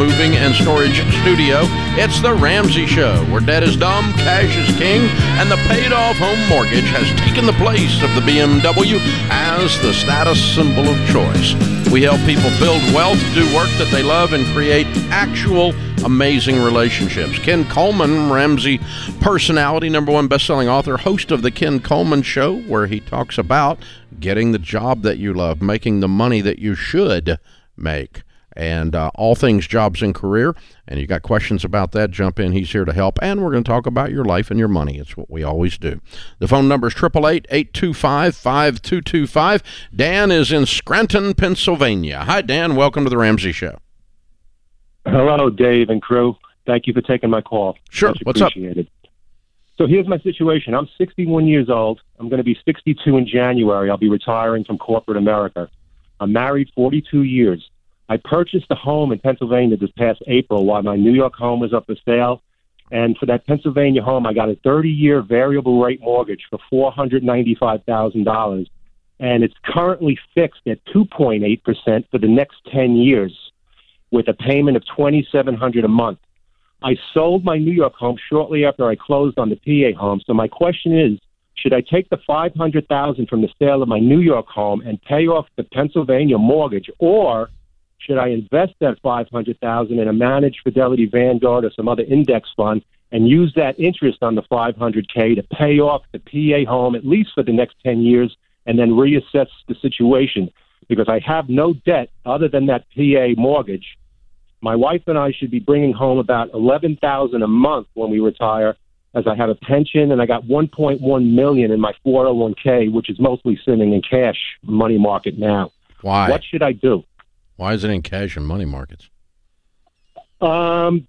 Moving and Storage Studio. It's The Ramsey Show, where debt is dumb, cash is king, and the paid off home mortgage has taken the place of the BMW as the status symbol of choice. We help people build wealth, do work that they love, and create actual amazing relationships. Ken Coleman, Ramsey personality, number one best-selling author, host of the Ken Coleman Show, where he talks about getting the job that you love, making the money that you should make, and uh, all things jobs and career. And you got questions about that, jump in. He's here to help. And we're going to talk about your life and your money. It's what we always do. The phone number is 888 825 5225. Dan is in Scranton, Pennsylvania. Hi, Dan. Welcome to the Ramsey Show. Hello, Dave and crew. Thank you for taking my call. Sure. Much What's up? So here's my situation. I'm 61 years old. I'm going to be 62 in January. I'll be retiring from corporate America. I'm married 42 years. I purchased a home in Pennsylvania this past April while my New York home was up for sale. And for that Pennsylvania home, I got a 30 year variable rate mortgage for $495,000. And it's currently fixed at 2.8% for the next 10 years with a payment of 2700 a month. I sold my New York home shortly after I closed on the PA home. So my question is, should I take the 500,000 from the sale of my New York home and pay off the Pennsylvania mortgage or should I invest that 500,000 in a managed Fidelity Vanguard or some other index fund and use that interest on the 500k to pay off the PA home at least for the next 10 years and then reassess the situation because I have no debt other than that PA mortgage. My wife and I should be bringing home about 11,000 a month when we retire as I have a pension and I got 1.1 million in my 401k which is mostly sitting in cash money market now. Why? What should I do? Why is it in cash and money markets? Um,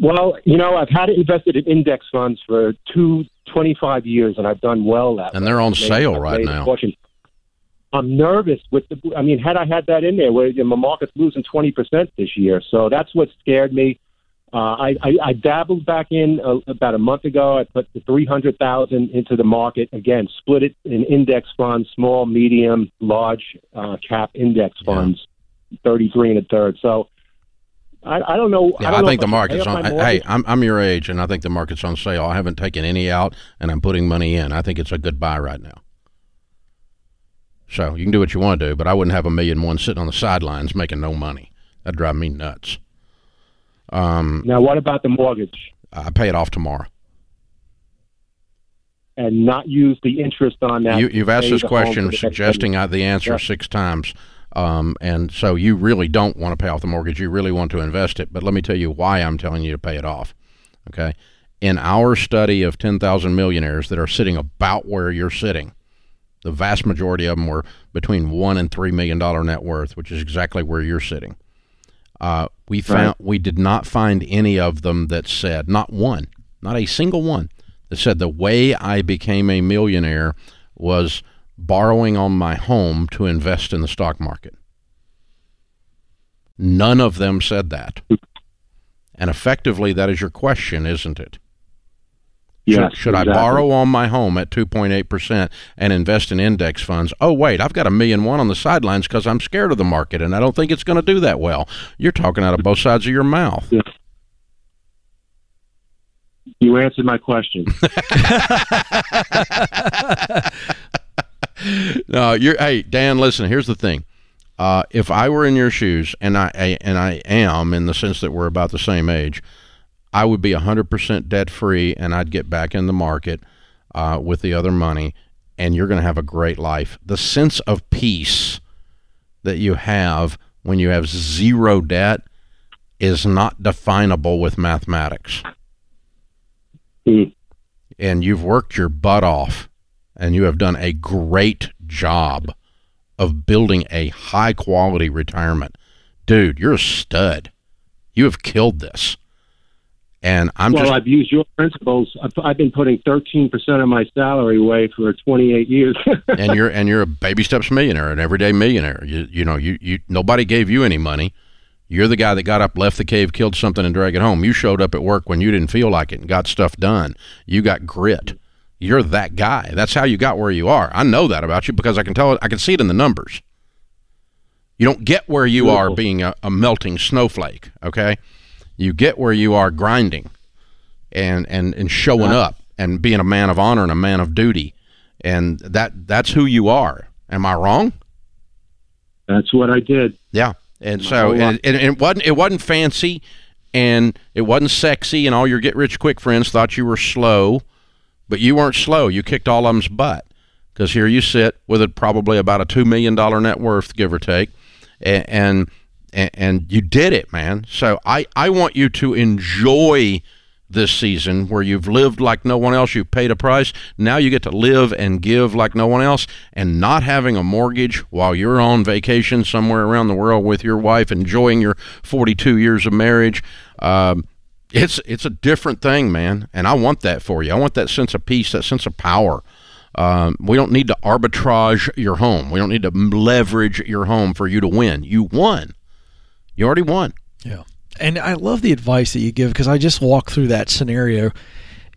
well, you know, I've had it invested in index funds for two, 25 years, and I've done well that. And way. they're on I've sale I've right now. fortune. I'm nervous with the. I mean, had I had that in there, where you know, my market's losing 20 percent this year, so that's what scared me. Uh, I, I, I dabbled back in uh, about a month ago. I put the 300,000 into the market again, split it in index funds, small, medium, large uh, cap index Yeah. Funds, 33 and a third. So I, I don't know. Yeah, I, I, don't know think the I market's on. my Hey. I'm I'm your age, and I think the market's on sale. I haven't taken any out, and I'm putting money in. I think it's a good buy right now. So you can do what you want to do, but I wouldn't have a million one sitting on the sidelines making no money. That'd drive me nuts. Um, Now, what about the mortgage I pay it off tomorrow. and not use the interest on that? You, you've asked this the home for question, suggesting I, the answer Yeah. six times, um, and so you really don't want to pay off the mortgage. You really want to invest it. But let me tell you why I'm telling you to pay it off. Okay, in our study of 10,000 millionaires that are sitting about where you're sitting, the vast majority of them were between one and three million dollar net worth, which is exactly where you're sitting. Uh, we found we did not find any of them that said not one, not a single one that said the way I became a millionaire was borrowing on my home to invest in the stock market. None of them said that. And effectively, that is your question, isn't it? Yes, should should I borrow on my home at 2.8% and invest in index funds? Oh, wait, I've got a million one on the sidelines because I'm scared of the market and I don't think it's going to do that well. You're talking out of both sides of your mouth. You answered my question. no, you're. Hey, Dan, listen. Here's the thing. Uh, if I were in your shoes, and I, I and I am in the sense that we're about the same age, I would be 100% debt free, and I'd get back in the market uh, with the other money, and you're going to have a great life. The sense of peace that you have when you have zero debt is not definable with mathematics Hmm. and you've worked your butt off and you have done a great job of building a high quality retirement. Dude, you're a stud. You have killed this. And I'm well, just I've used your principles. I've, I've been putting 13% of my salary away for 28 years. and you're and you're a baby steps millionaire, an everyday millionaire. You you know, you, you nobody gave you any money. You're the guy that got up, left the cave, killed something, and dragged it home. You showed up at work when you didn't feel like it and got stuff done. You got grit. You're that guy. That's how you got where you are. I know that about you because I can tell. I can see it in the numbers. You don't get where you Beautiful. are being a, a melting snowflake. Okay, you get where you are grinding, and and and showing up and being a man of honor and a man of duty, and that that's who you are. Am I wrong? That's what I did. Yeah, and My so and, and it wasn't it wasn't fancy, and it wasn't sexy, and all your get rich quick friends thought you were slow, but you weren't slow. You kicked all of them's butt because here you sit with it probably about a two million dollar net worth, give or take, and, and and you did it, man. So I I want you to enjoy this season where you've lived like no one else, you've paid a price. Now you get to live and give like no one else and not having a mortgage while you're on vacation somewhere around the world with your wife, enjoying your 42 years of marriage. Um, it's it's a different thing, man, and I want that for you. I want that sense of peace, that sense of power. Um, we don't need to arbitrage your home. We don't need to leverage your home for you to win. You won. You already won. Yeah. And I love the advice that you give because I just walked through that scenario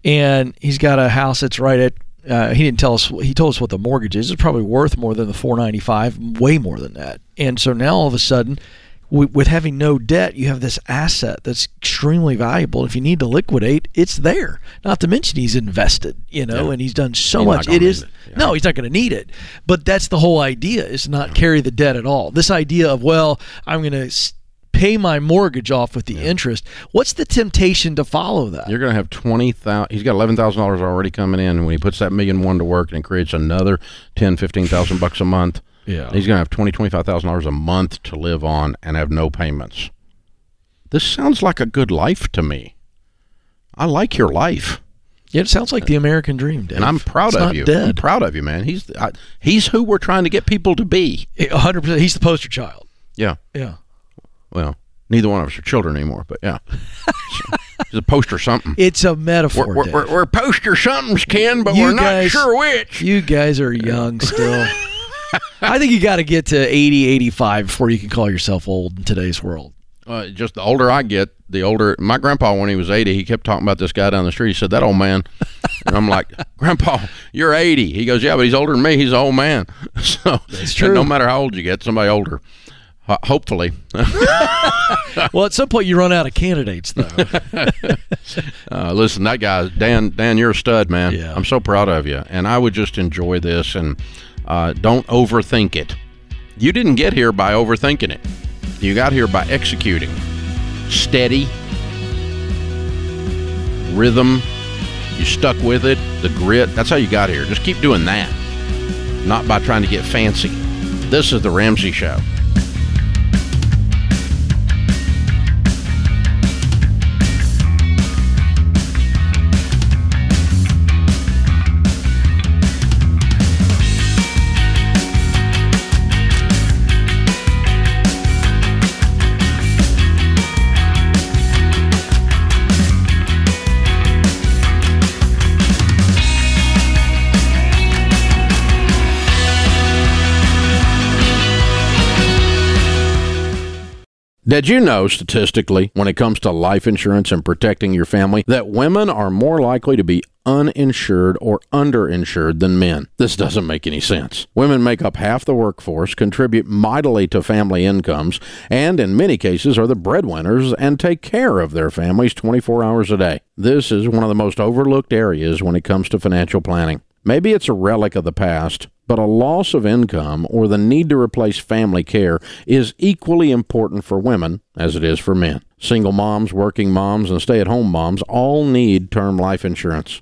and he's got a house that's right at uh, he didn't tell us he told us what the mortgage is it's probably worth more than the 495 way more than that and so now all of a sudden with, with having no debt you have this asset that's extremely valuable if you need to liquidate it's there not to mention he's invested you know Yeah. and he's done so He's much it is it. Yeah. no he's not going to need it but that's the whole idea is not carry the debt at all this idea of well i'm going to pay my mortgage off with the interest what's the temptation to follow that You're going to have twenty thousand. He's got eleven thousand dollars already coming in. And when he puts that million one to work and creates another ten, fifteen thousand bucks a month, yeah he's going to have twenty, twenty-five thousand dollars a month to live on and have no payments. This sounds like a good life to me. I like your life, yeah it sounds like the american dream Dave. and I'm proud It's of you. I'm proud of you, man. He's I, he's who we're trying to get people to be. 100% he's the poster child Yeah. yeah Well, neither one of us are children anymore, but yeah, he's a poster something. it's a metaphor We're, we're, we're, we're poster somethings, Ken, but You we're not sure which. you guys are young still i think you got to get to 80 85 before you can call yourself old in today's world Uh, just the older I get, the older my grandpa. When he was eighty, he kept talking about this guy down the street. He said, "That old man," and I'm like, "Grandpa, you're 80." He goes, "Yeah, but he's older than me. He's an old man." So That's true. No matter how old you get, somebody older. Ho- hopefully, well at some point you run out of candidates though uh, listen, that guy, Dan. Dan, you're a stud, man. Yeah. I'm so proud of you, and I would just enjoy this and uh, don't overthink it. You didn't get here by overthinking it. You got here by executing. Steady, rhythm. You stuck with it. The grit. That's how you got here. Just keep doing that. Not by trying to get fancy. This is the Ramsey Show. Did you know statistically, when it comes to life insurance and protecting your family, that women are more likely to be uninsured or underinsured than men? This doesn't make any sense. Women make up half the workforce, contribute mightily to family incomes, and in many cases are the breadwinners and take care of their families 24 hours a day. This is one of the most overlooked areas when it comes to financial planning. Maybe it's a relic of the past, but a loss of income or the need to replace family care is equally important for women as it is for men. Single moms, working moms, and stay at home moms all need term life insurance.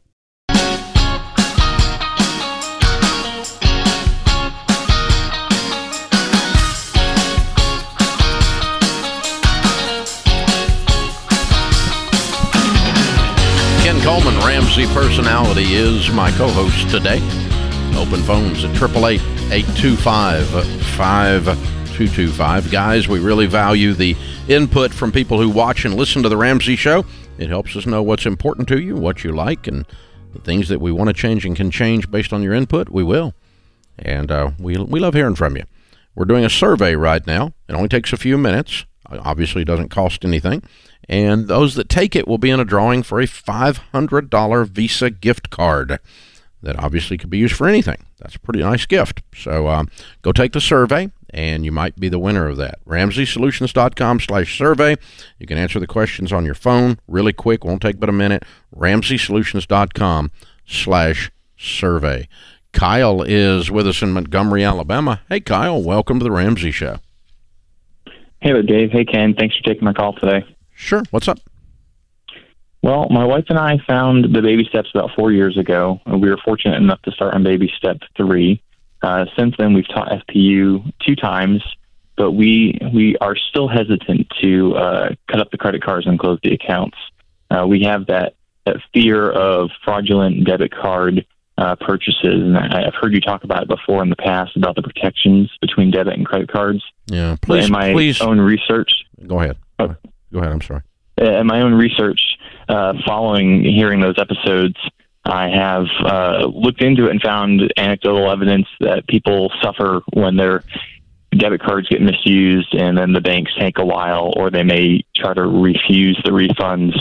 Coleman, Ramsey personality, is my co-host today. Open phones at 888-825-5225. Guys, we really value the input from people who watch and listen to the Ramsey Show. It helps us know what's important to you, what you like, and the things that we want to change and can change based on your input. We will, and uh, we we love hearing from you. We're doing a survey right now. It only takes a few minutes. Obviously, doesn't cost anything. And those that take it will be in a drawing for a $500 Visa gift card that obviously could be used for anything. That's a pretty nice gift. So uh, go take the survey, and you might be the winner of that. RamseySolutions.com slash survey. You can answer the questions on your phone really quick. Won't take but a minute. RamseySolutions.com slash survey. Kyle is with us in Montgomery, Alabama. Hey, Kyle, welcome to the Ramsey Show. Hey there, Dave. Hey, Ken. Thanks for taking my call today. Sure. What's up? Well, my wife and I found the baby steps about four years ago, and we were fortunate enough to start on baby step three. Uh, since then, we've taught FPU two times, but we we are still hesitant to uh, cut up the credit cards and close the accounts. Uh, we have that that fear of fraudulent debit card uh, purchases, and I, have heard you talk about it before in the past about the protections between debit and credit cards. Yeah, please, but in my please. own research. Go ahead. Oh. Go ahead. I'm sorry. In my own research, uh, following hearing those episodes, I have uh, looked into it and found anecdotal evidence that people suffer when their debit cards get misused, and then the banks take a while, or they may try to refuse the refunds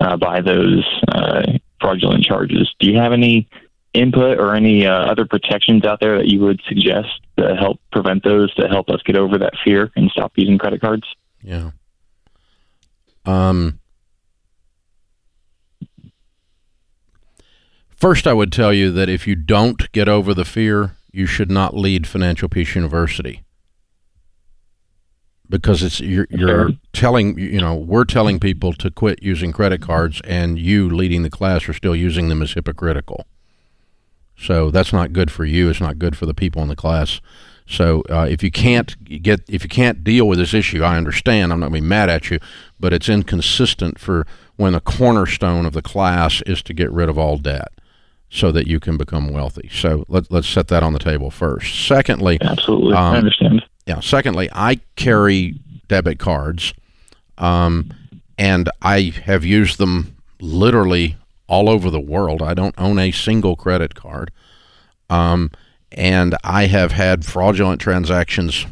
uh, by those uh, fraudulent charges. Do you have any input or any uh, other protections out there that you would suggest to help prevent those, to help us get over that fear and stop using credit cards? Yeah. Um, first, I would tell you that if you don't get over the fear, you should not lead Financial Peace University because it's you're, you're telling you know we're telling people to quit using credit cards, and you leading the class are still using them as hypocritical. So that's not good for you. It's not good for the people in the class. So uh, if you can't get if you can't deal with this issue, I understand. I'm not going to be mad at you, but it's inconsistent for when the cornerstone of the class is to get rid of all debt so that you can become wealthy. So let, let's set that on the table first. Secondly, absolutely, um, I understand. Yeah. Secondly, I carry debit cards, um, and I have used them literally all over the world. I don't own a single credit card. Um, and I have had fraudulent transactions.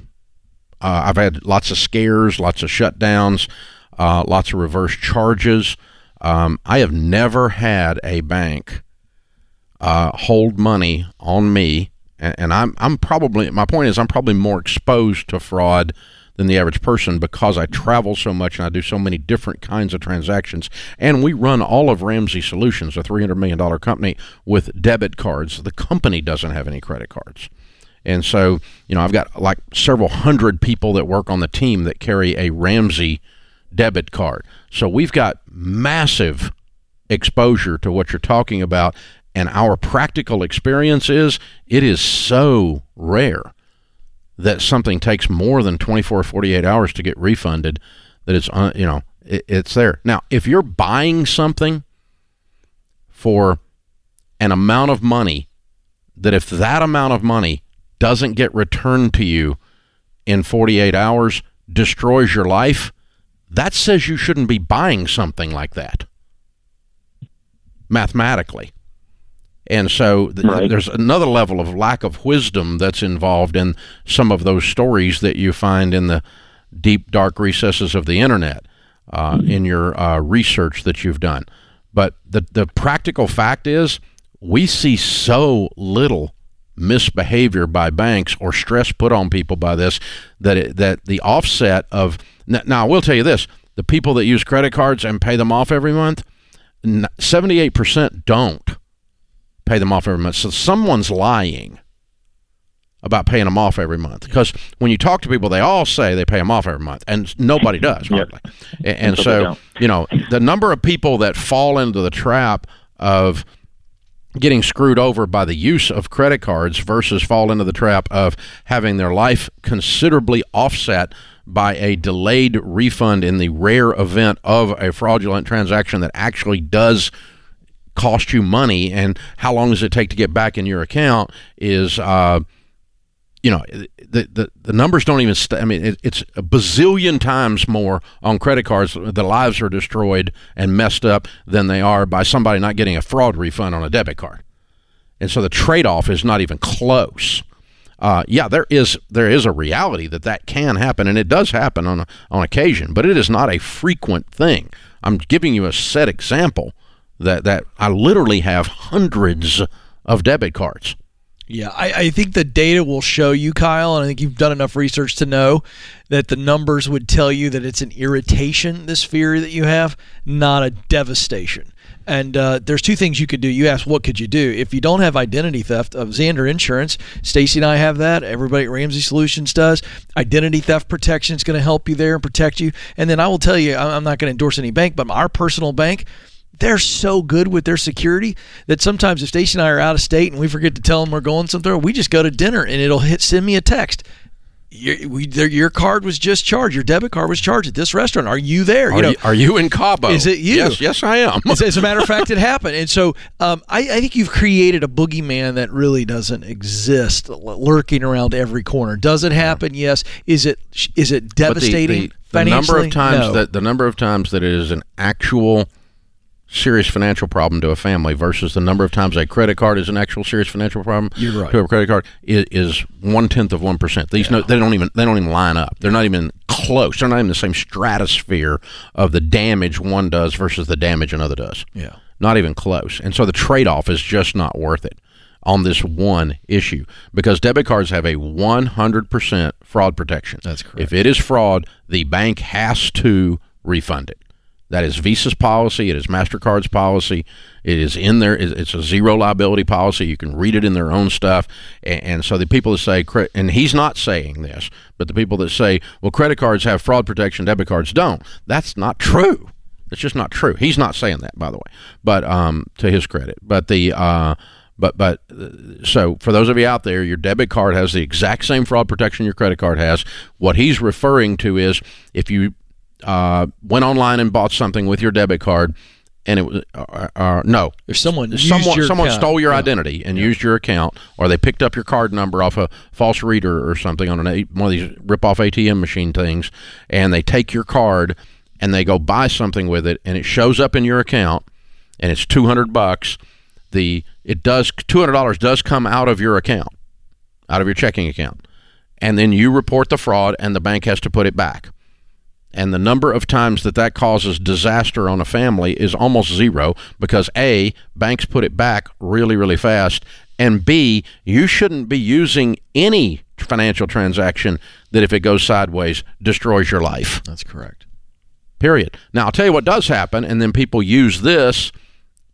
Uh, I've had lots of scares, lots of shutdowns, uh, lots of reverse charges. Um, I have never had a bank uh, hold money on me, and, and, I'm I'm probably my point is I'm probably more exposed to fraud than the average person because I travel so much and I do so many different kinds of transactions. And we run all of Ramsey Solutions, a $300 million company, with debit cards. The company doesn't have any credit cards. And so, you know, I've got like several hundred people that work on the team that carry a Ramsey debit card. So we've got massive exposure to what you're talking about. And our practical experience is it is so rare that something takes more than 24 or 48 hours to get refunded that it's uh, you know it, it's there. Now if you're buying something for an amount of money that if that amount of money doesn't get returned to you in 48 hours destroys your life that says you shouldn't be buying something like that. Mathematically and so th- right. there's another level of lack of wisdom that's involved in some of those stories that you find in the deep, dark recesses of the internet uh, mm-hmm. in your uh, research that you've done. But the, the practical fact is, we see so little misbehavior by banks or stress put on people by this that it, that the offset of now I will tell you this the people that use credit cards and pay them off every month 78% don't pay them off every month. So someone's lying about paying them off every month because when you talk to people, they all say they pay them off every month, and nobody does. Yep. And, so you know the number of people that fall into the trap of getting screwed over by the use of credit cards versus fall into the trap of having their life considerably offset by a delayed refund in the rare event of a fraudulent transaction that actually does cost you money and how long does it take to get back in your account is uh, you know the, the the numbers don't even st- i mean it, it's a bazillion times more on credit cards. The lives are destroyed and messed up than they are by somebody not getting a fraud refund on a debit card. And so the trade-off is not even close. Uh, yeah there is there is a reality that that can happen and it does happen on on occasion but it is not a frequent thing. I'm giving you a set example that that i literally have hundreds of debit cards yeah, I, I, think the data will show you, Kyle, and I think you've done enough research to know that the numbers would tell you that it's an irritation, this fear that you have, not a devastation. And uh, there's two things you could do. You asked, what could you do? If you don't have identity theft of Zander Insurance, Stacy and I have that. Everybody at Ramsey Solutions does. Identity theft protection is going to help you there and protect you. And then I will tell you, I'm not going to endorse any bank, but our personal bank – they're so good with their security that sometimes if Stacy and I are out of state and we forget to tell them we're going somewhere, we just go to dinner and it'll hit send me a text. Your, we, your card was just charged. Your debit card was charged at this restaurant. Are you there? You are, know, you, are you in Cabo? Is it you? Yes, yes, I am. as, as, a matter of fact, it happened. And so um, I, I, think you've created a boogeyman that really doesn't exist, lurking around every corner. Does it happen? Yes. Is it is it devastating? The, the, the number of times no. that the number of times that it is an actual serious financial problem to a family versus the number of times a credit card is an actual serious financial problem You're right. to a credit card is, is one tenth of one percent. These yeah. no, they don't even they don't even line up. They're not even close. They're not even in the same stratosphere of the damage one does versus the damage another does. Yeah, not even close. And so the trade off is just not worth it on this one issue because debit cards have a 100% fraud protection. That's correct. If it is fraud, the bank has to refund it. That is Visa's policy. It is MasterCard's policy. It is in there. It's a zero liability policy. You can read it in their own stuff. And, so the people that say, and he's not saying this, but the people that say, well, credit cards have fraud protection, debit cards don't, that's not true. It's just not true. He's not saying that, by the way, but um, to his credit. But the, uh, but but so for those of you out there, your debit card has the exact same fraud protection your credit card has. What he's referring to is if you uh, went online and bought something with your debit card, and it was uh, uh, no, if someone someone someone account. stole your yeah. identity and yeah. used your account, or they picked up your card number off a false reader or something on an one of these rip off ATM machine things, and they take your card and they go buy something with it, and it shows up in your account, and it's two hundred bucks. The it does two hundred dollars does come out of your account, out of your checking account, and then you report the fraud, and the bank has to put it back and the number of times that that causes disaster on a family is almost zero because A, banks put it back really, really fast, and B, you shouldn't be using any financial transaction that if it goes sideways destroys your life. That's correct. Period. Now, I'll tell you what does happen, and then people use this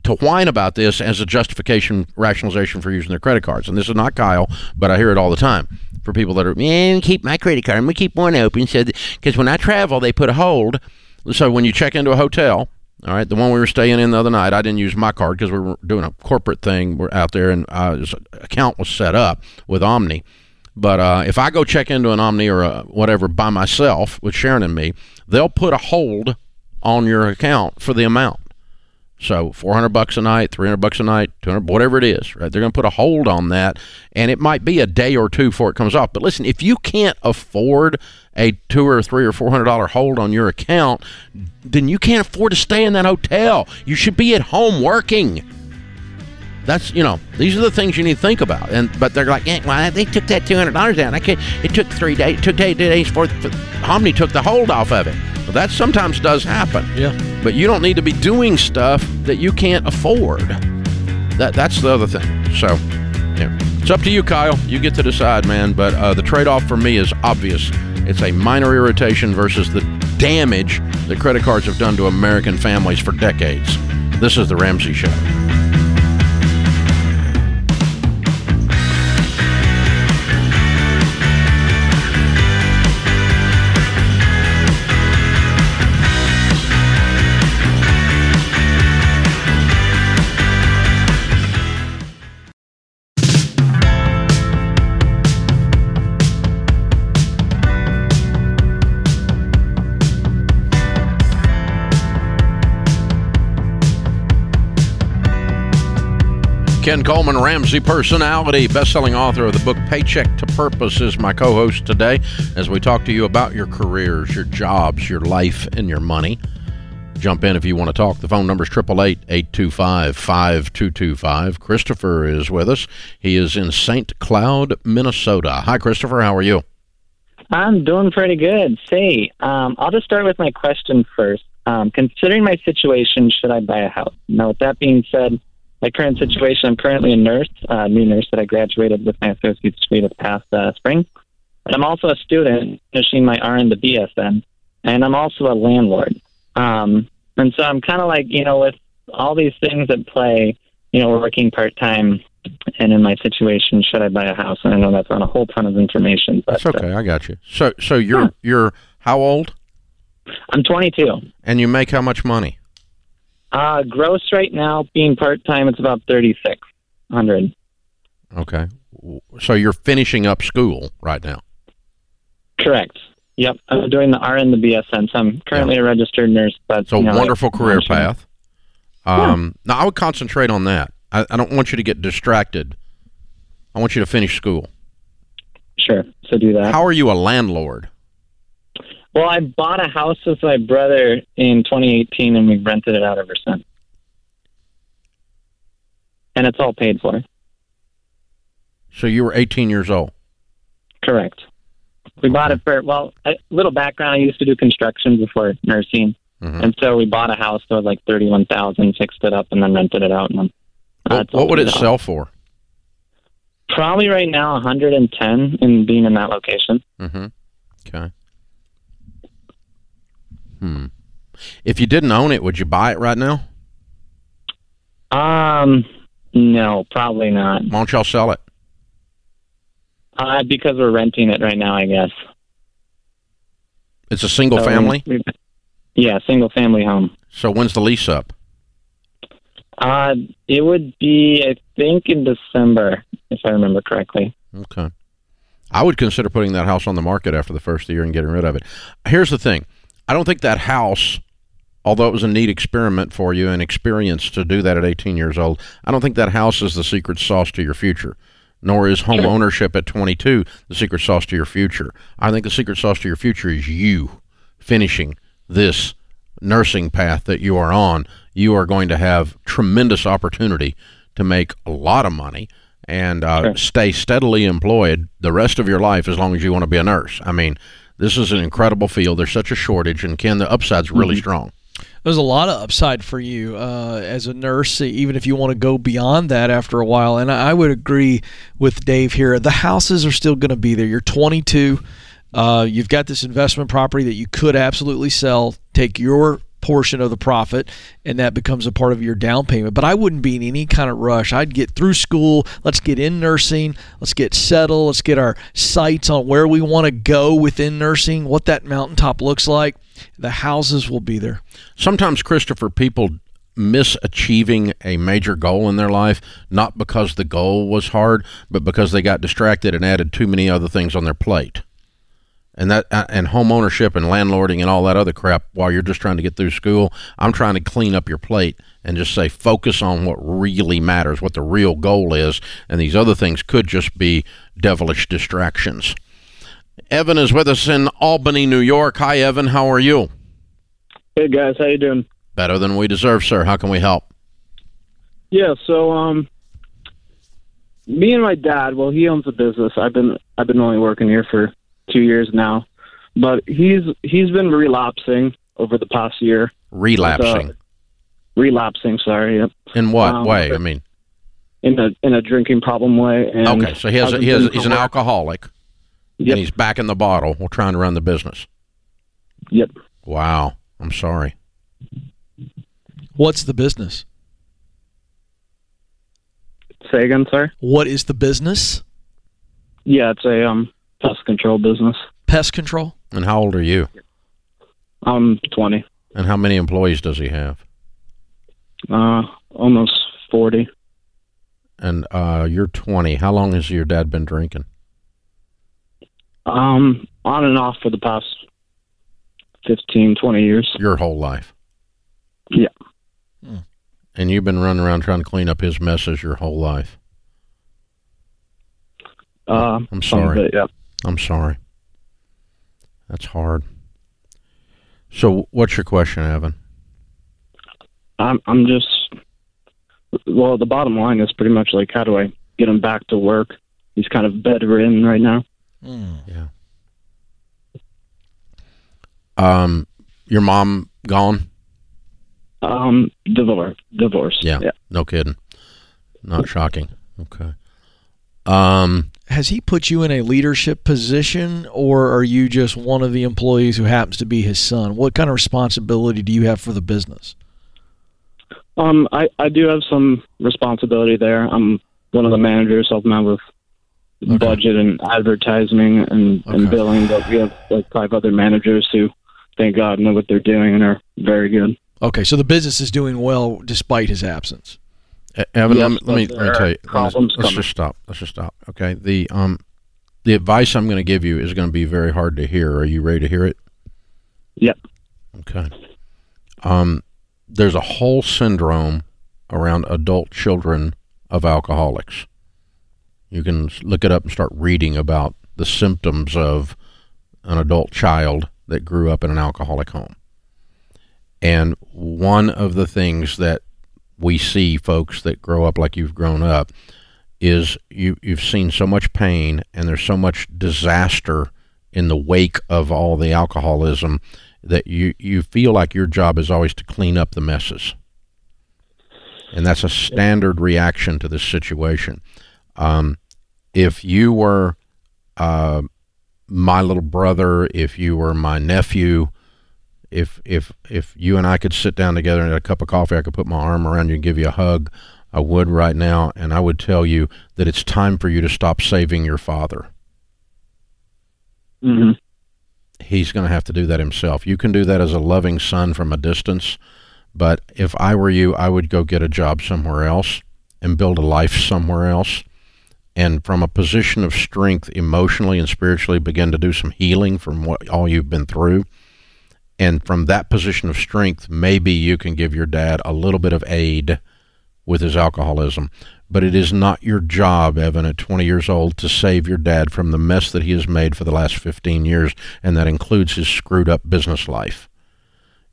to whine about this as a justification, rationalization for using their credit cards. And this is not Kyle, but I hear it all the time for people that are, man, keep my credit card. I'm going to keep one open. Because when I travel, they put a hold. So when you check into a hotel, all right, the one we were staying in the other night, I didn't use my card because we were doing a corporate thing. We're out there, and uh, account was set up with Omni. But uh, if I go check into an Omni or a whatever by myself with Sharon and me, they'll put a hold on your account for the amount. So 400 bucks a night, 300 bucks a night, 200, whatever it is, right? They're going to put a hold on that, and it might be a day or two before it comes off. But listen, if you can't afford a two or three or four hundred dollar hold on your account, then you can't afford to stay in that hotel. You should be at home working. That's you know these are the things you need to think about. And but they're like, yeah, well, they took that two hundred dollars down. I can't. It took three days. It took eight days for, for Omni took the hold off of it. Well, that sometimes does happen. Yeah. But you don't need to be doing stuff that you can't afford. That that's the other thing. So, yeah, it's up to you, Kyle. You get to decide, man. But uh, the trade-off for me is obvious. It's a minor irritation versus the damage that credit cards have done to American families for decades. This is the Ramsey Show. Ken Coleman, Ramsey personality, best-selling author of the book Paycheck to Purpose, is my co-host today as we talk to you about your careers, your jobs, your life, and your money. Jump in if you want to talk. The phone number is 888-825-5225. Christopher is with us. He is in St. Cloud, Minnesota. Hi, Christopher. How are you? I'm doing pretty good. Say, um, I'll just start with my question first. Um, considering my situation, should I buy a house? Now, with that being said, my current situation, I'm currently a nurse, a new nurse that I graduated with my associate's degree this past uh, spring. But I'm also a student finishing my RN to BSN, and I'm also a landlord. Um, and so I'm kind of like, you know, with all these things at play, you know, working part time, and in my situation, should I buy a house? And I know that's on a whole ton of information, but That's okay. I got you. So, so you're you're how old? Uh, I'm 22. And you make how much money? Uh, gross right now, being part time, it's about 3600. Okay. So you're finishing up school right now. Correct. Yep, I'm doing the RN, the BSN. So I'm currently a registered nurse, but a you know, wonderful like- career path. Um, Now, I would concentrate on that. I, I don't want you to get distracted. I want you to finish school. Sure. So do that. How are you a landlord? Well, I bought a house with my brother in 2018, and we've rented it out ever since. And it's all paid for. So you were 18 years old. Correct. We bought it for well, a little background. I used to do construction before nursing, Mhm. and so we bought a house that was like thirty-one thousand, fixed it up, and then rented it out. And then, uh, What, what would it sell for? Probably right now, 110 in being in that location. Mm-hmm. Okay. Hmm. If you didn't own it, would you buy it right now? Um, no, probably not. Why don't y'all sell it? Uh, because we're renting it right now, I guess. It's a single So family. we- yeah, single family home. So when's the lease up? Uh, it would be, I think, in December, if I remember correctly. Okay. I would consider putting that house on the market after the first year and getting rid of it. Here's the thing. I don't think that house, although it was a neat experiment for you and experience to do that at 18 years old, I don't think that house is the secret sauce to your future. Nor is home ownership at 22 the secret sauce to your future. I think the secret sauce to your future is you finishing this nursing path that you are on. You are going to have tremendous opportunity to make a lot of money and uh, Sure. stay steadily employed the rest of your life as long as you want to be a nurse. I mean, this is an incredible field. There's such a shortage, and Ken, the upside's really strong. There's a lot of upside for you uh, as a nurse, even if you want to go beyond that after a while. And I I would agree with Dave here. The houses are still going to be there. You're 22. Uh, you've got this investment property that you could absolutely sell, take your portion of the profit, and that becomes a part of your down payment. But I wouldn't be in any kind of rush. I'd get through school. Let's get in nursing. Let's get settled. Let's get our sights on where we want to go within nursing, what that mountaintop looks like. The houses will be there. Sometimes, Christopher, people miss achieving a major goal in their life, not because the goal was hard, but because they got distracted and added too many other things on their plate. And that uh, and home ownership and landlording and all that other crap while you're just trying to get through school. I'm trying to clean up your plate and just say focus on what really matters, what the real goal is, and these other things could just be devilish distractions. Evan is with us in Albany, New York. Hi, Evan. How are you? Hey guys, how you doing? Better than we deserve, sir. How can we help? Yeah, so um, me and my dad. Well, he owns a business. I've been I've been only working here for two years now, but he's he's been relapsing over the past year. Relapsing. Relapsing, sorry, yep, In what um, way? I mean, in a in a drinking problem way. And okay, so he has hasn't he has he's an alcoholic, Yep. and he's back in the bottle. We're trying to run the business. Yep. Wow, I'm sorry. What's the business? Say again, sorry. What is the business? Yeah, it's a um pest control business. Pest control? And how old are you? I'm 20, And how many employees does he have? uh, almost 40. And uh, you're 20. How long has your dad been drinking? Um, on and off for the past 15, 20 years. Your whole life. Yeah. Hmm. and you've been running around trying to clean up his messes your whole life. Uh, I'm sorry. it, yeah. I'm sorry. That's hard. So, what's your question, Evan? I'm I'm just well. The bottom line is pretty much like, how do I get him back to work? He's kind of bedridden right now. Yeah. Um, your mom gone? Um, divorce, divorce. Yeah. yeah. No kidding. Not shocking. Okay. Um, Has he put you in a leadership position, or are you just one of the employees who happens to be his son? What kind of responsibility do you have for the business? Um, I I do have some responsibility there. I'm one of the managers, helping out with Okay. budget and advertising and, Okay. and billing. But we have like five other managers who, thank God, know what they're doing and are very good. Okay, so the business is doing well despite his absence. E- Evan, Yes, let, me, let me tell you. Let me, let's just stop. Let's just stop. Okay. The um, the advice I'm going to give you is going to be very hard to hear. Are you ready to hear it? Yep. Okay. Um, there's a whole syndrome around adult children of alcoholics. You can look it up and start reading about the symptoms of an adult child that grew up in an alcoholic home. And one of the things that we see folks that grow up like you've grown up is you you've seen so much pain and there's so much disaster in the wake of all the alcoholism that you you feel like your job is always to clean up the messes. And that's a standard reaction to this situation. Um, if you were uh, my little brother, if you were my nephew, if if if you and I could sit down together and have a cup of coffee, I could put my arm around you and give you a hug. I would right now, and I would tell you that it's time for you to stop saving your father. hmm He's going to have to do that himself. You can do that as a loving son from a distance, but if I were you, I would go get a job somewhere else and build a life somewhere else. And from a position of strength emotionally and spiritually, begin to do some healing from what all you've been through. And from that position of strength, maybe you can give your dad a little bit of aid with his alcoholism. But it is not your job, Evan, at 20 years old, to save your dad from the mess that he has made for the last 15 years, and that includes his screwed up business life.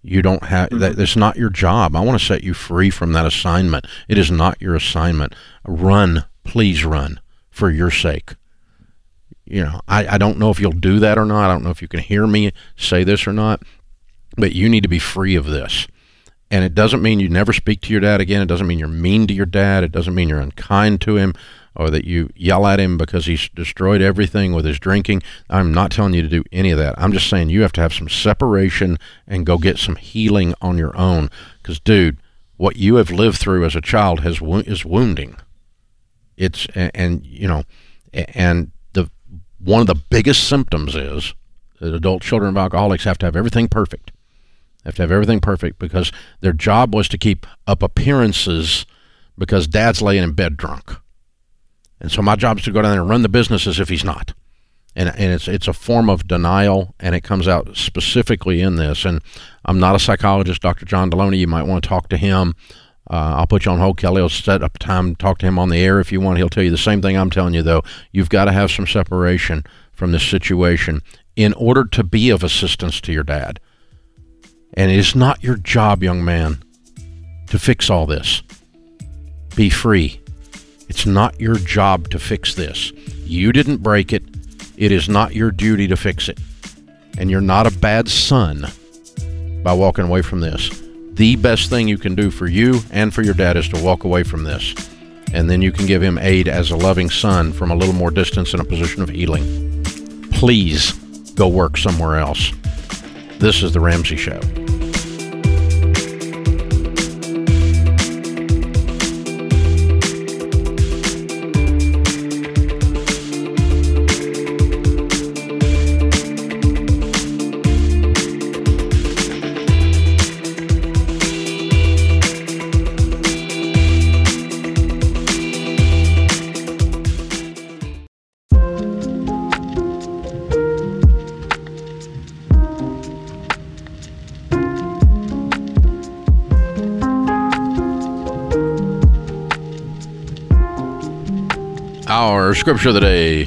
You don't have mm-hmm. that. That's not your job. I want to set you free from that assignment. It is not your assignment. Run, please run, for your sake. You know, I, I don't know if you'll do that or not. I don't know if you can hear me say this or not, but you need to be free of this. And it doesn't mean you never speak to your dad again. It doesn't mean you're mean to your dad. It doesn't mean you're unkind to him or that you yell at him because he's destroyed everything with his drinking. I'm not telling you to do any of that. I'm just saying you have to have some separation and go get some healing on your own. Because, dude, what you have lived through as a child has is wounding. It's and, and you know, and the one of the biggest symptoms is that adult children of alcoholics have to have everything perfect have to have everything perfect because their job was to keep up appearances because dad's laying in bed drunk. And so my job is to go down there and run the business as if he's not. And, and it's it's a form of denial, and it comes out specifically in this. And I'm not a psychologist, Dr. John Delony. You might want to talk to him. Uh, I'll put you on hold. Kelly will set up time talk to him on the air if you want. He'll tell you the same thing I'm telling you, though. You've got to have some separation from this situation in order to be of assistance to your dad. And it is not your job, young man, to fix all this. Be free. It's not your job to fix this. You didn't break it. It is not your duty to fix it. And you're not a bad son by walking away from this. The best thing you can do for you and for your dad is to walk away from this. And then you can give him aid as a loving son from a little more distance in a position of healing. Please go work somewhere else. This is The Ramsey Show. Scripture of the day.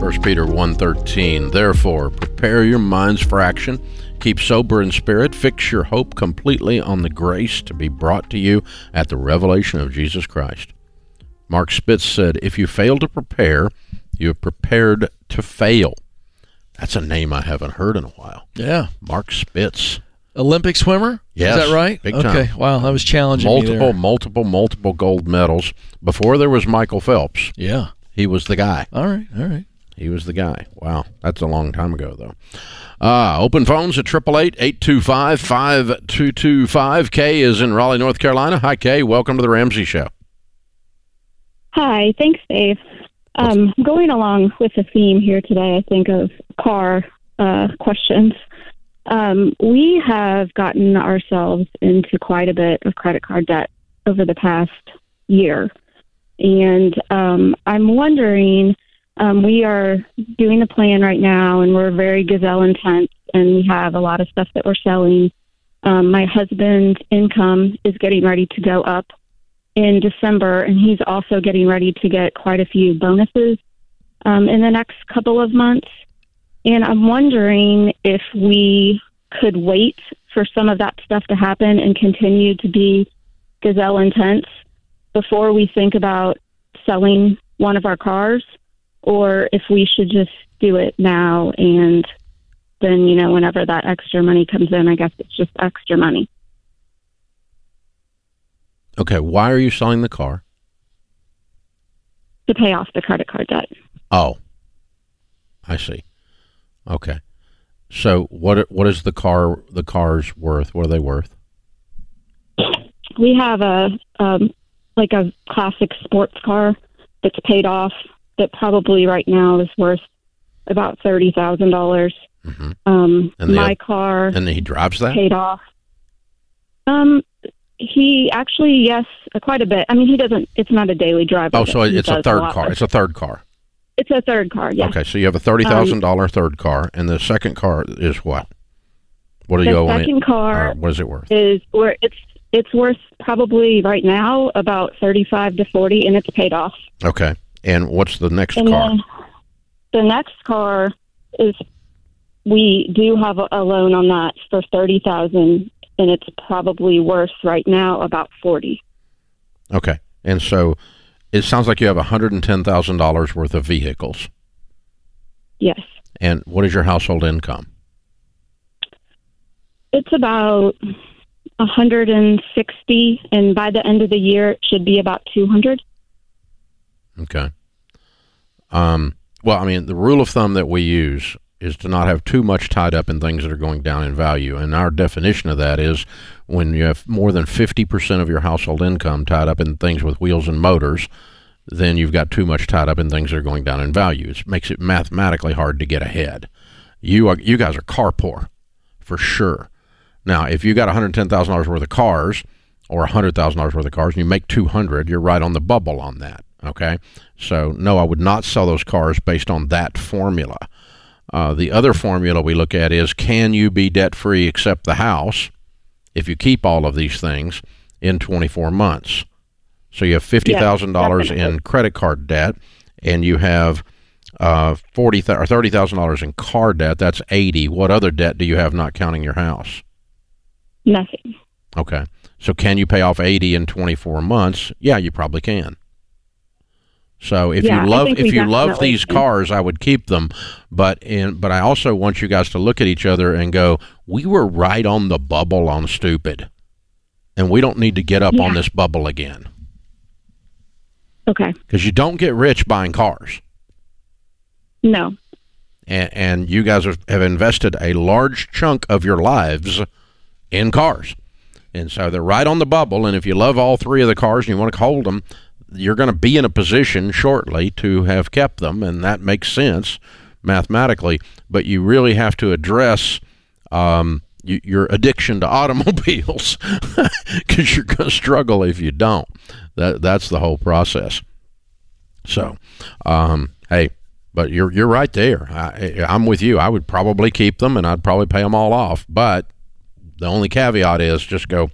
1 Peter 1:13 Therefore prepare your minds for action. Keep sober in spirit. Fix your hope completely on the grace to be brought to you at the revelation of Jesus Christ. Mark Spitz said if you fail to prepare you have prepared to fail. That's a name I haven't heard in a while. Yeah. Mark Spitz Olympic swimmer? Yes, Is that right? big time. okay. Wow, that was challenging. me multiple there. multiple multiple gold medals before there was Michael Phelps Yeah. he was the guy All right. All right. He was the guy. Wow, that's a long time ago, though. Uh, open phones at 888-825-5225. Kay is in Raleigh, North Carolina. Hi, Kay. Welcome to the Ramsey Show. Hi, thanks, Dave. Um, going along with the theme here today, I think of car uh, questions. Um, we have gotten ourselves into quite a bit of credit card debt over the past year. And um, I'm wondering um, we are doing the plan right now, and we're very gazelle intense, and we have a lot of stuff that we're selling. Um, my husband's income is getting ready to go up in December, and he's also getting ready to get quite a few bonuses um, in the next couple of months. And I'm wondering if we could wait for some of that stuff to happen and continue to be gazelle intense before we think about selling one of our cars, or if we should just do it now and then, you know, whenever that extra money comes in, I guess it's just extra money. Okay, why are you selling the car? to pay off the credit card debt. Oh, I see. Okay, so what what is the car the car's worth? What are they worth? We have a um, like a classic sports car that's paid off that probably right now is worth about thirty thousand dollars. hmm Um, And the my car And he drives that. paid off. Um, he actually yes, quite a bit. I mean, he doesn't. It's not a daily driver. Oh, so it's a third lot car. It's a third car. It's a third car. Yes. Okay, so you have a thirty thousand dollar third car, and the second car is what? What do you owe it? second car Uh, what is it worth? is where it's it's worth probably right now about thirty five to forty, and it's paid off. Okay, and what's the next And car? the next car is we do have a, a loan on that for thirty thousand, and it's probably worth right now about forty. Okay. And so it sounds like you have $110,000 worth of vehicles. Yes, And what is your household income? it's about a hundred and sixty, and by the end of the year, it should be about two hundred. Okay. Um, well, I mean, the rule of thumb that we use is to not have too much tied up in things that are going down in value. And our definition of that is when you have more than 50% of your household income tied up in things with wheels and motors, then you've got too much tied up in things that are going down in value. It makes it mathematically hard to get ahead. You are you guys are car poor for sure. Now, if you got $110,000 worth of cars or $100,000 worth of cars and you make 200, you're right on the bubble on that. Okay. So, no, I would not sell those cars based on that formula. Uh, the other formula we look at is can you be debt free except the house if you keep all of these things in 24 months? So you have $50,000 in credit card debt and you have uh, 40 th- or $30,000 in car debt. That's 80. What other debt do you have not counting your house? Nothing. Okay. So can you pay off 80 in 24 months? Yeah, you probably can. So if Yeah, you love if you love these cars, I would keep them. But in but I also want you guys to look at each other and go, "We were right on the bubble on stupid." And we don't need to get up on this bubble again Okay. because you don't get rich buying cars. No. and, and you guys have, have invested a large chunk of your lives in cars. And so they're right on the bubble. And if you love all three of the cars and you want to hold them, you're going to be in a position shortly to have kept them. And that makes sense mathematically. But you really have to address um, y- your addiction to automobiles because you're going to struggle if you don't. That, that's the whole process. So, um, hey, but you're you're right there. I, I'm with you. I would probably keep them, and I'd probably pay them all off. But the only caveat is just go.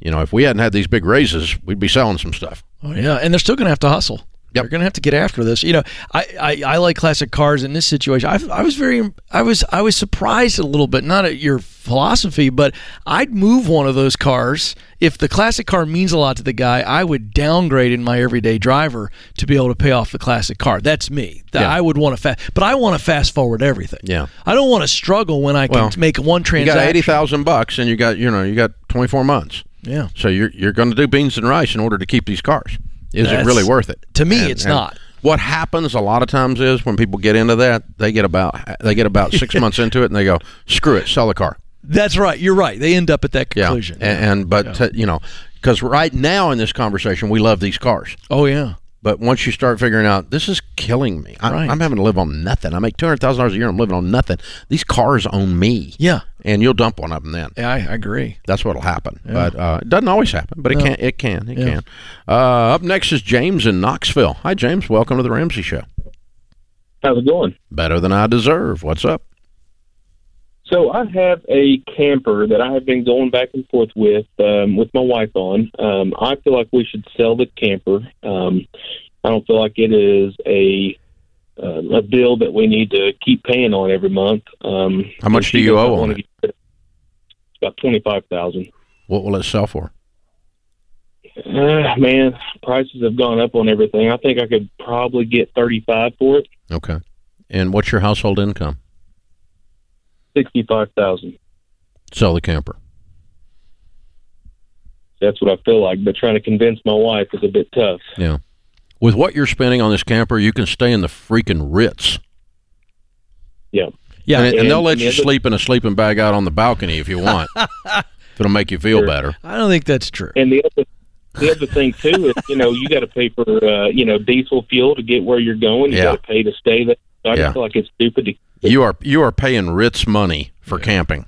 You know, if we hadn't had these big raises, we'd be selling some stuff. Oh yeah, and they're still going to have to hustle. They're going to have to get after this. You know, I, I, I like classic cars in this situation. I, I was very I was I was surprised a little bit, not at your philosophy, but I'd move one of those cars if the classic car means a lot to the guy. I would downgrade in my everyday driver to be able to pay off the classic car. That's me. That Yeah. I would want to fast, but I want to fast forward everything. Yeah. I don't want to struggle when I can Well, make one You transaction. got eighty thousand bucks, and you got you know you got twenty four months. Yeah. So you're you're going to do beans and rice in order to keep these cars. Is That's- it really worth it? to me, And- it's and not. What happens a lot of times is when people get into that, they get about they get about six months into it, and they go, "Screw it, sell the car." That's right. You're right. They end up at that Yeah, conclusion. and, and but uh, you know, because right now in this conversation, we love these cars. oh yeah. But once you start figuring out this is killing me, I, Right. I'm having to live on nothing. I make two hundred thousand dollars a year. I'm living on nothing. These cars own me. Yeah. And you'll dump one of them then. Yeah, I, I agree. That's what'll happen. But uh, it doesn't always happen. But it No. can. It can. It Yeah. can. Uh, up next is James in Knoxville. Hi, James. Welcome to the Ramsey Show. How's it going? Better than I deserve. What's up? So I have a camper that I have been going back and forth with um, with my wife on. Um, I feel like we should sell the camper. Um, I don't feel like it is a uh, a bill that we need to keep paying on every month. Um, How much do you owe on it? About twenty five thousand. What will it sell for? Uh, man, prices have gone up on everything. I think I could probably get thirty five for it. Okay. And what's your household income? Sixty five thousand. Sell the camper. That's what I feel like. But trying to convince my wife is a bit tough. Yeah. With what you're spending on this camper, you can stay in the freaking Ritz. Yeah. Yeah. and, and they'll and let the you other- sleep in a sleeping bag out on the balcony if you want. if it'll make you feel Sure. better. I don't think that's true. And the other the other thing too is you know you got to pay for uh, you know diesel fuel to get where you're going. You Yeah. got to pay to stay there. So I Yeah. just feel like it's stupid. To, You are you are paying Ritz money for camping.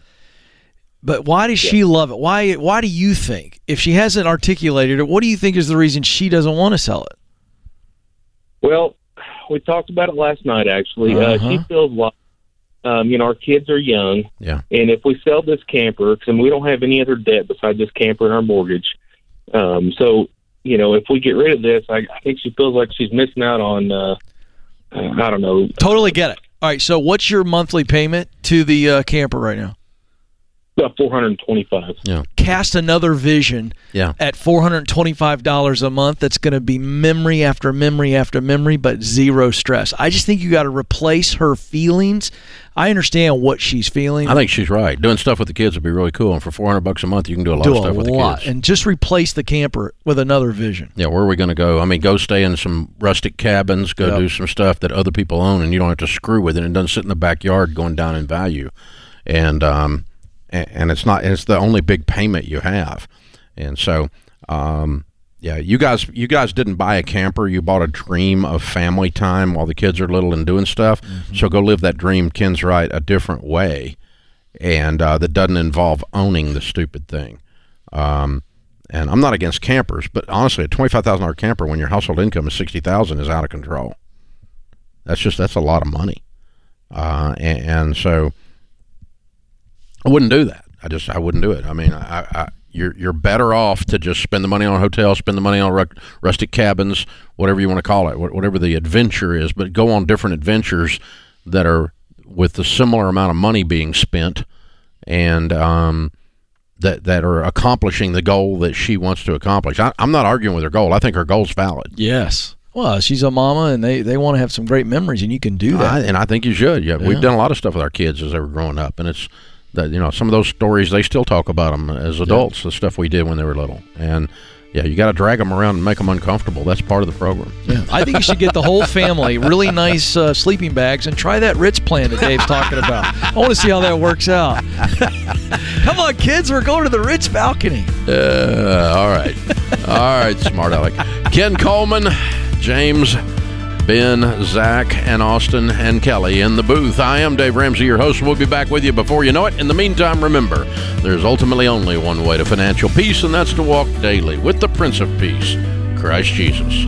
But why does she love it? Why why do you think if she hasn't articulated it, what do you think is the reason she doesn't want to sell it? well, we talked about it last night. Actually, uh, Uh-huh. she feels like um, you know our kids are young, Yeah. and if we sell this camper, because we don't have any other debt besides this camper and our mortgage. Um, so you know if we get rid of this, I, I think she feels like she's missing out on. Uh, uh, I don't know. Totally get it. All right, so what's your monthly payment to the uh, camper right now? About four hundred twenty-five. yeah Cast another vision Yeah. at $425 a month that's going to be memory after memory after memory but zero stress. I just think you got to replace her feelings. I understand what she's feeling. I think she's right. Doing stuff with the kids would be really cool. And for 400 bucks a month, you can do a lot do of stuff a with the lot kids. and just replace the camper with another vision. Yeah, where are we going to go? I mean, go stay in some rustic cabins, go Yep. do some stuff that other people own, and you don't have to screw with it. It doesn't sit in the backyard going down in value, and um, and, it's not. It's the only big payment you have, and so um, yeah, you guys, you guys didn't buy a camper. You bought a dream of family time while the kids are little and doing stuff. So go live that dream. Ken's right, a different way, and uh, that doesn't involve owning the stupid thing. Um, and I'm not against campers, but honestly, a twenty-five thousand dollar camper when your household income is sixty thousand is out of control. That's just that's a lot of money, uh, and, and so I wouldn't do that. I just I wouldn't do it. I mean, I, I you're you're better off to just spend the money on a hotel, spend the money on ru- rustic cabins, whatever you want to call it, wh- whatever the adventure is. But go on different adventures that are with the similar amount of money being spent, and um, that that are accomplishing the goal that she wants to accomplish. I, I'm not arguing with her goal. I think her goal's valid. Yes. Well, she's a mama and they, they want to have some great memories and you can do that. I, and I think you should. Yeah, Yeah. we've done a lot of stuff with our kids as they were growing up, and it's that you know some of those stories they still talk about them as adults. The stuff we did when they were little, and yeah, you got to drag them around and make them uncomfortable. That's part of the program. Yeah. I think you should get the whole family really nice uh, sleeping bags and try that Ritz plan that Dave's talking about. I want to see how that works out. Come on, kids, we're going to the Ritz balcony. Uh, all right, all right, smart aleck. Ken Coleman, James. Ben, Zach, and Austin and Kelly in the booth. I am Dave Ramsey, your host. We'll be back with you before you know it. In the meantime, remember, there's ultimately only one way to financial peace, and that's to walk daily with the Prince of Peace, Christ Jesus.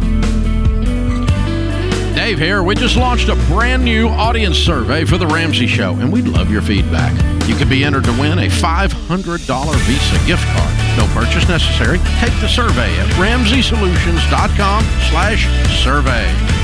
Dave here. We just launched a brand new audience survey for The Ramsey Show, and we'd love your feedback. You could be entered to win a $500 Visa gift card. No purchase necessary. Take the survey at ramseysolutions.com slash survey.